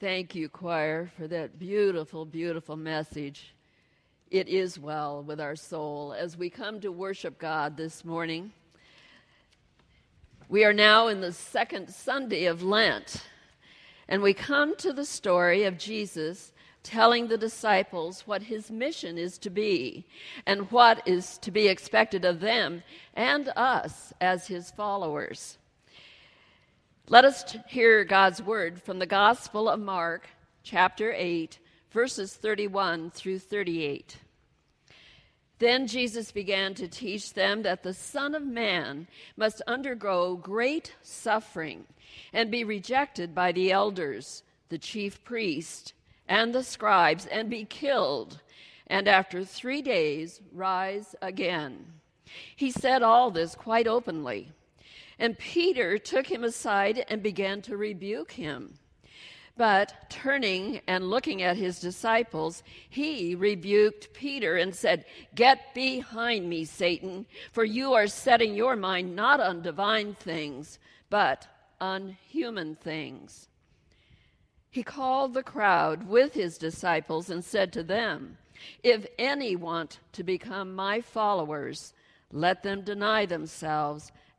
Thank you, choir, for that beautiful, beautiful message. It is well with our soul as we come to worship God this morning. We are now in the second Sunday of Lent, and we come to the story of Jesus telling the disciples what his mission is to be and what is to be expected of them and us as his followers. Let us hear God's word from the Gospel of Mark, chapter 8, verses 31 through 38. Then Jesus began to teach them that the Son of Man must undergo great suffering and be rejected by the elders, the chief priests, and the scribes, and be killed, and after three days rise again. He said all this quite openly. And Peter took him aside and began to rebuke him. But turning and looking at his disciples, he rebuked Peter and said, Get behind me, Satan, for you are setting your mind not on divine things, but on human things. He called the crowd with his disciples and said to them, If any want to become my followers, let them deny themselves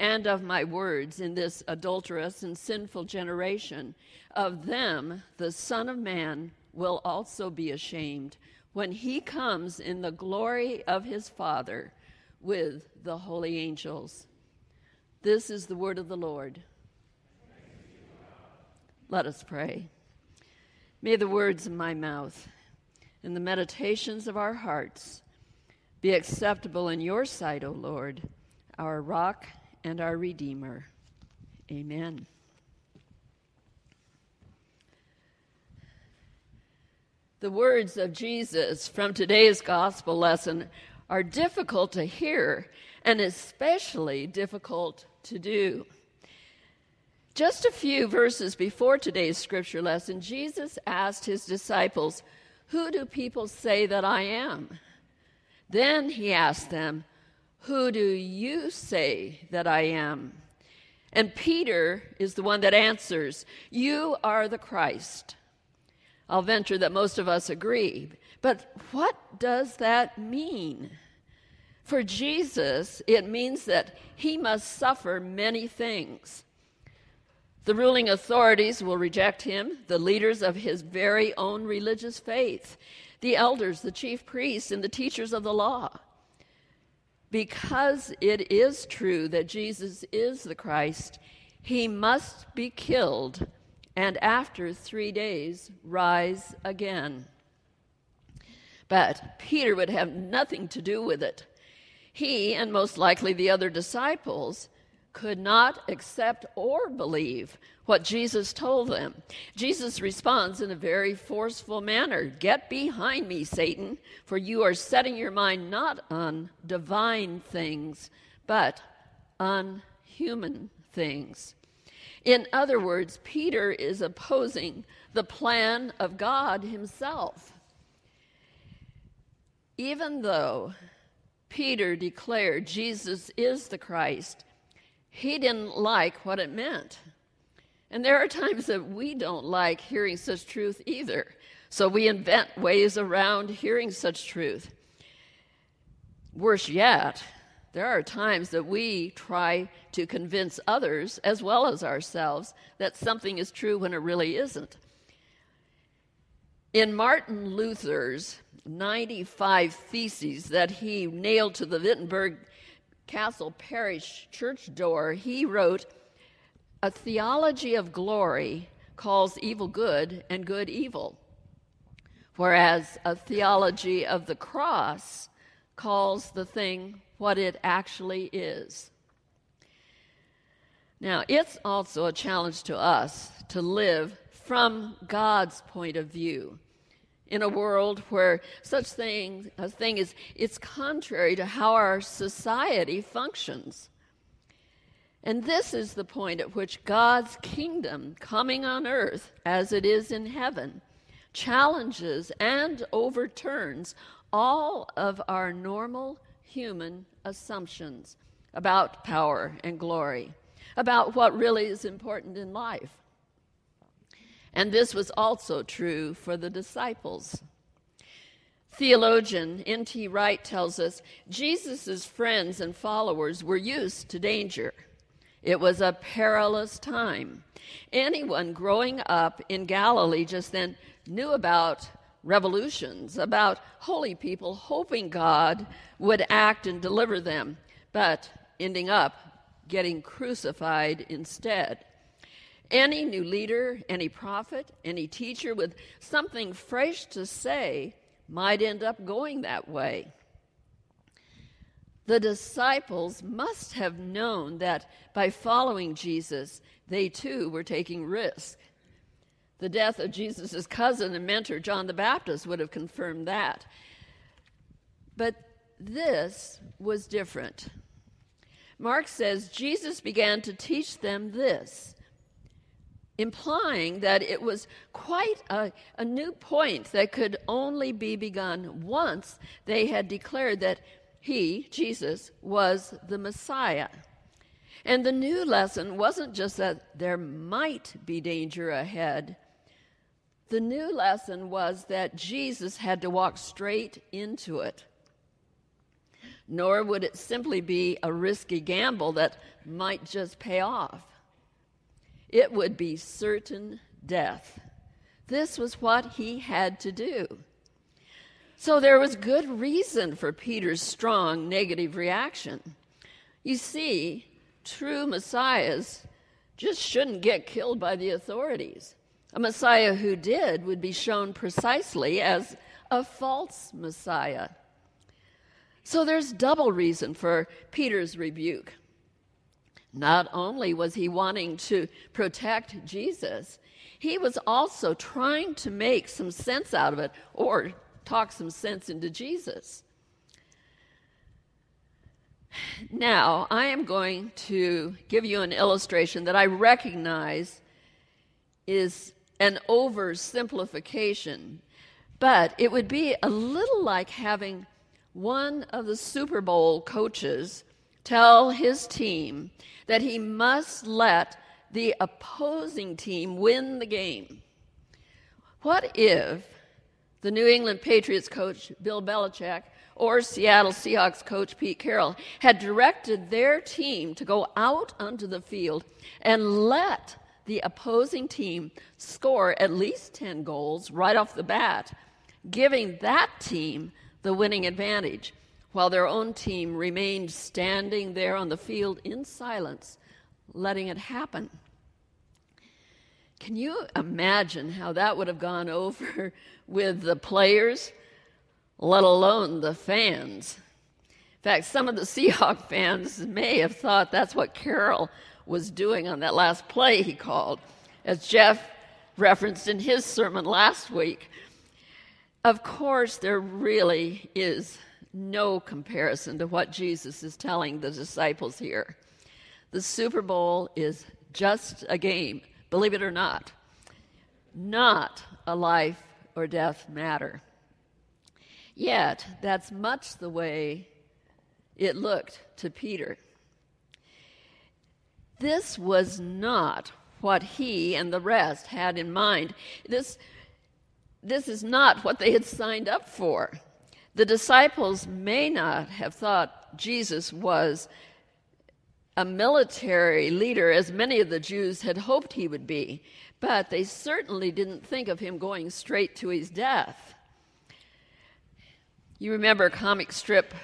and of my words in this adulterous and sinful generation. Of them the Son of Man will also be ashamed when he comes in the glory of his Father with the holy angels. This is the word of the Lord. Let us pray. May the words of my mouth and the meditations of our hearts be acceptable in your sight, O Lord, our rock and our Redeemer. Amen. The words of Jesus from today's gospel lesson are difficult to hear and especially difficult to do. Just a few verses before today's scripture lesson, Jesus asked his disciples, Who do people say that I am? Then he asked them, who do you say that I am? And Peter is the one that answers, You are the Christ. I'll venture that most of us agree. But what does that mean? For Jesus, it means that he must suffer many things. The ruling authorities will reject him, the leaders of his very own religious faith, the elders, the chief priests, and the teachers of the law because it is true that Jesus is the Christ, he must be killed and after three days rise again. But Peter would have nothing to do with it. He, and most likely the other disciples, could not accept or believe what Jesus told them. Jesus responds in a very forceful manner Get behind me, Satan, for you are setting your mind not on divine things, but on human things. In other words, Peter is opposing the plan of God himself. Even though Peter declared Jesus is the Christ, he didn't like what it meant. And there are times that we don't like hearing such truth either. So we invent ways around hearing such truth. Worse yet, there are times that we try to convince others as well as ourselves that something is true when it really isn't. In Martin Luther's 95 Theses that he nailed to the Wittenberg Castle Parish church door, he wrote, A theology of glory calls evil good and good evil, whereas a theology of the cross calls the thing what it actually is. Now, it's also a challenge to us to live from God's point of view in a world where such thing, a thing is it's contrary to how our society functions. And this is the point at which God's kingdom coming on earth as it is in heaven challenges and overturns all of our normal human assumptions about power and glory, about what really is important in life. And this was also true for the disciples. Theologian N.T. Wright tells us Jesus' friends and followers were used to danger. It was a perilous time. Anyone growing up in Galilee just then knew about revolutions, about holy people hoping God would act and deliver them, but ending up getting crucified instead. Any new leader, any prophet, any teacher with something fresh to say might end up going that way. The disciples must have known that by following Jesus, they too were taking risks. The death of Jesus' cousin and mentor, John the Baptist, would have confirmed that. But this was different. Mark says Jesus began to teach them this implying that it was quite a, a, new point that could only be begun once they had declared that he, Jesus, was the Messiah. And the new lesson wasn't just that there might be danger ahead. The new lesson was that Jesus had to walk straight into it. Nor would it simply be a risky gamble that might just pay off it would be certain death. This was what he had to do. So there was good reason for Peter's strong negative reaction. You see, true messiahs just shouldn't get killed by the authorities. A messiah who did would be shown precisely as a false messiah. So there's double reason for Peter's rebuke. Not only was he wanting to protect Jesus, he was also trying to make some sense out of it or talk some sense into Jesus. Now, I am going to give you an illustration that I recognize is an oversimplification, but it would be a little like having one of the Super Bowl coaches tell his team that he must let the opposing team win the game. What if the New England Patriots coach Bill Belichick or Seattle Seahawks coach Pete Carroll had directed their team to go out onto the field and let the opposing team score at least 10 goals right off the bat, giving that team the winning advantage while their own team remained standing there on the field in silence, letting it happen. Can you imagine how that would have gone over with the players, let alone the fans? In fact, some of the Seahawk fans may have thought that's what Carroll was doing on that last play he called, as Jeff referenced in his sermon last week. Of course, there really is no comparison to what Jesus is telling the disciples here. The Super Bowl is just a game, believe it or not, not a life or death matter. Yet, that's much the way it looked to Peter. This was not what he and the rest had in mind. This, this is not what they had signed up for. The disciples may not have thought Jesus was a military leader, as many of the Jews had hoped he would be, but they certainly didn't think of him going straight to his death. You remember comic strip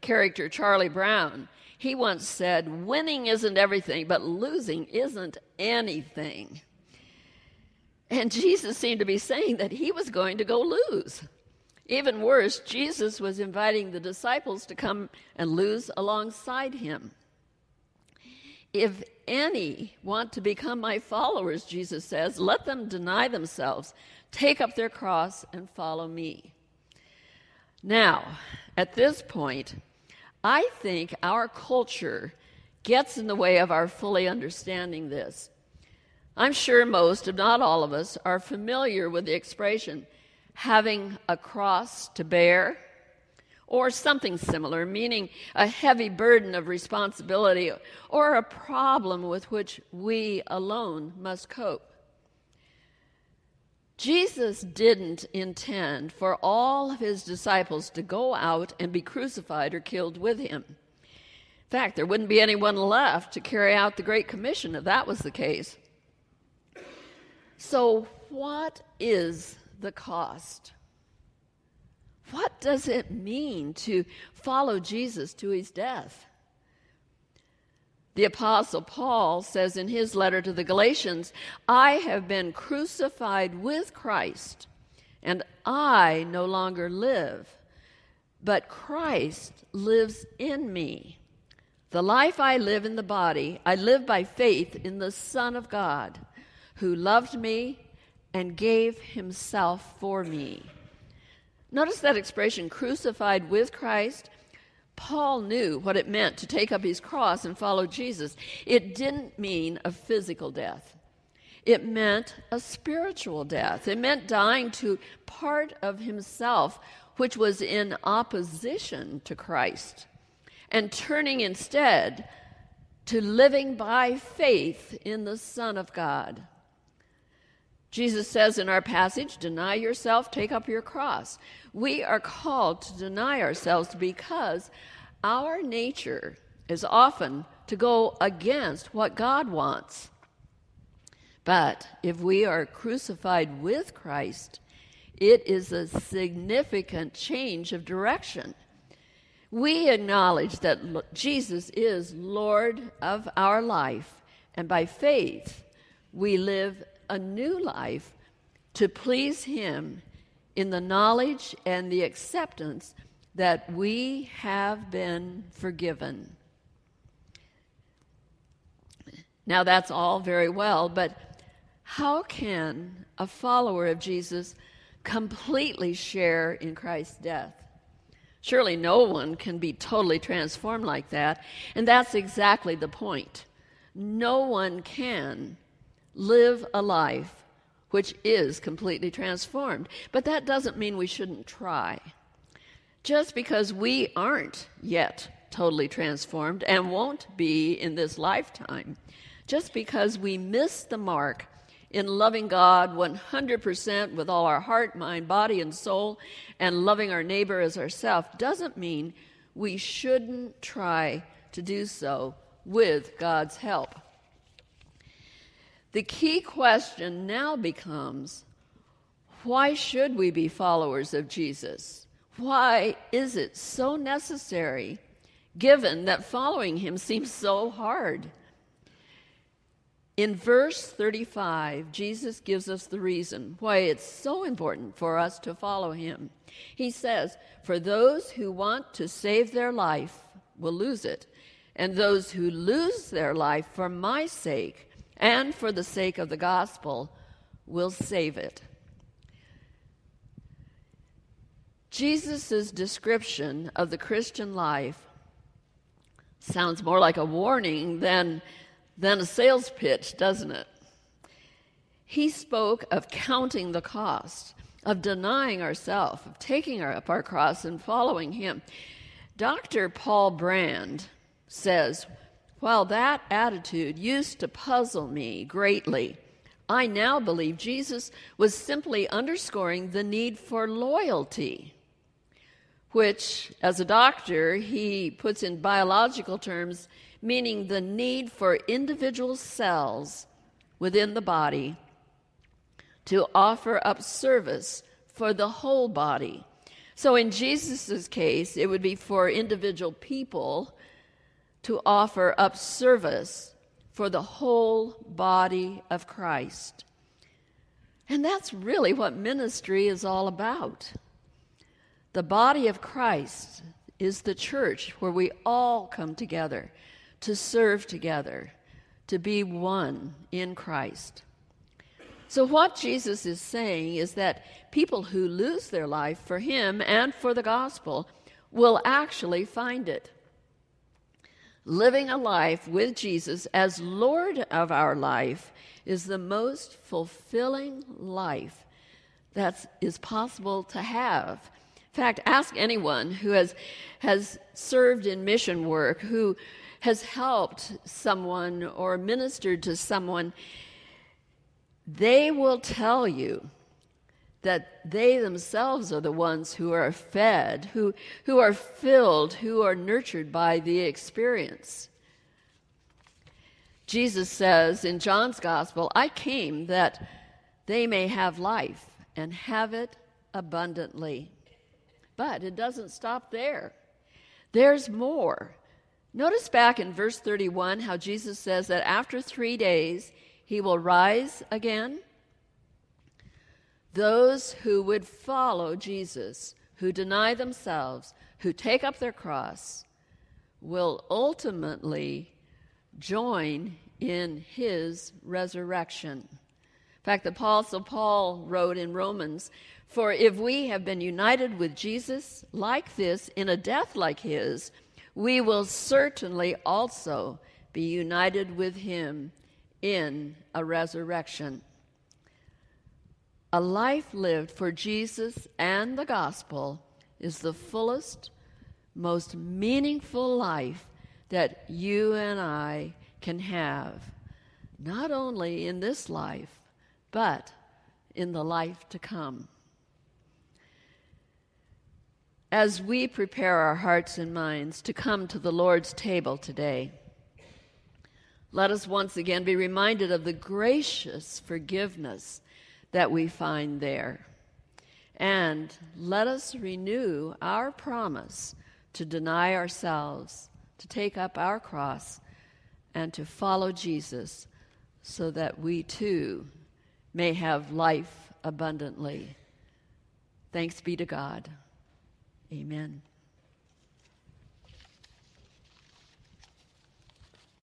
character Charlie Brown. He once said, Winning isn't everything, but losing isn't anything. And Jesus seemed to be saying that he was going to go lose. Even worse, Jesus was inviting the disciples to come and lose alongside him. If any want to become my followers, Jesus says, let them deny themselves, take up their cross, and follow me. Now, at this point, I think our culture gets in the way of our fully understanding this. I'm sure most, if not all of us, are familiar with the expression having a cross to bear or something similar, meaning a heavy burden of responsibility or a problem with which we alone must cope. Jesus didn't intend for all of his disciples to go out and be crucified or killed with him. In fact, there wouldn't be anyone left to carry out the Great Commission if that was the case. So, what is the cost? What does it mean to follow Jesus to his death? The Apostle Paul says in his letter to the Galatians, I have been crucified with Christ, and I no longer live, but Christ lives in me. The life I live in the body, I live by faith in the Son of God, who loved me and gave himself for me. Notice that expression, crucified with Christ. Paul knew what it meant to take up his cross and follow Jesus. It didn't mean a physical death, it meant a spiritual death. It meant dying to part of himself which was in opposition to Christ and turning instead to living by faith in the Son of God. Jesus says in our passage, Deny yourself, take up your cross. We are called to deny ourselves because our nature is often to go against what God wants. But if we are crucified with Christ, it is a significant change of direction. We acknowledge that Jesus is Lord of our life, and by faith, we live a new life to please Him in the knowledge and the acceptance that we have been forgiven. Now, that's all very well, but how can a follower of Jesus completely share in Christ's death? Surely no one can be totally transformed like that, and that's exactly the point. No one can live a life which is completely transformed. But that doesn't mean we shouldn't try. Just because we aren't yet totally transformed and won't be in this lifetime, just because we miss the mark in loving God 100% with all our heart, mind, body, and soul, and loving our neighbor as ourselves, doesn't mean we shouldn't try to do so with God's help. The key question now becomes why should we be followers of Jesus? Why is it so necessary given that following him seems so hard? In verse 35, Jesus gives us the reason why it's so important for us to follow him. He says, For those who want to save their life will lose it, and those who lose their life for my sake and for the sake of the gospel will save it. Jesus' description of the Christian life sounds more like a warning than, than a sales pitch, doesn't it? He spoke of counting the cost, of denying ourselves, of taking up our cross and following Him. Dr. Paul Brand says, while that attitude used to puzzle me greatly, I now believe Jesus was simply underscoring the need for loyalty, which, as a doctor, he puts in biological terms, meaning the need for individual cells within the body to offer up service for the whole body. So in Jesus' case, it would be for individual people to offer up service for the whole body of Christ. And that's really what ministry is all about. The body of Christ is the church where we all come together to serve together, to be one in Christ. So, what Jesus is saying is that people who lose their life for Him and for the gospel will actually find it. Living a life with Jesus as Lord of our life is the most fulfilling life that is possible to have. In fact, ask anyone who has, has served in mission work, who has helped someone or ministered to someone, they will tell you that they themselves are the ones who are fed, who, who are filled, who are nurtured by the experience. Jesus says in John's Gospel, I came that they may have life and have it abundantly. But it doesn't stop there, there's more. Notice back in verse 31 how Jesus says that after three days he will rise again. Those who would follow Jesus, who deny themselves, who take up their cross, will ultimately join in his resurrection. In fact, the Apostle Paul wrote in Romans, For if we have been united with Jesus like this in a death like his, we will certainly also be united with him in a resurrection. A life lived for Jesus and the gospel is the fullest, most meaningful life that you and I can have, not only in this life, but in the life to come. As we prepare our hearts and minds to come to the Lord's table today, let us once again be reminded of the gracious forgiveness that we find there. And let us renew our promise to deny ourselves, to take up our cross, and to follow Jesus so that we too may have life abundantly. Thanks be to God. Amen.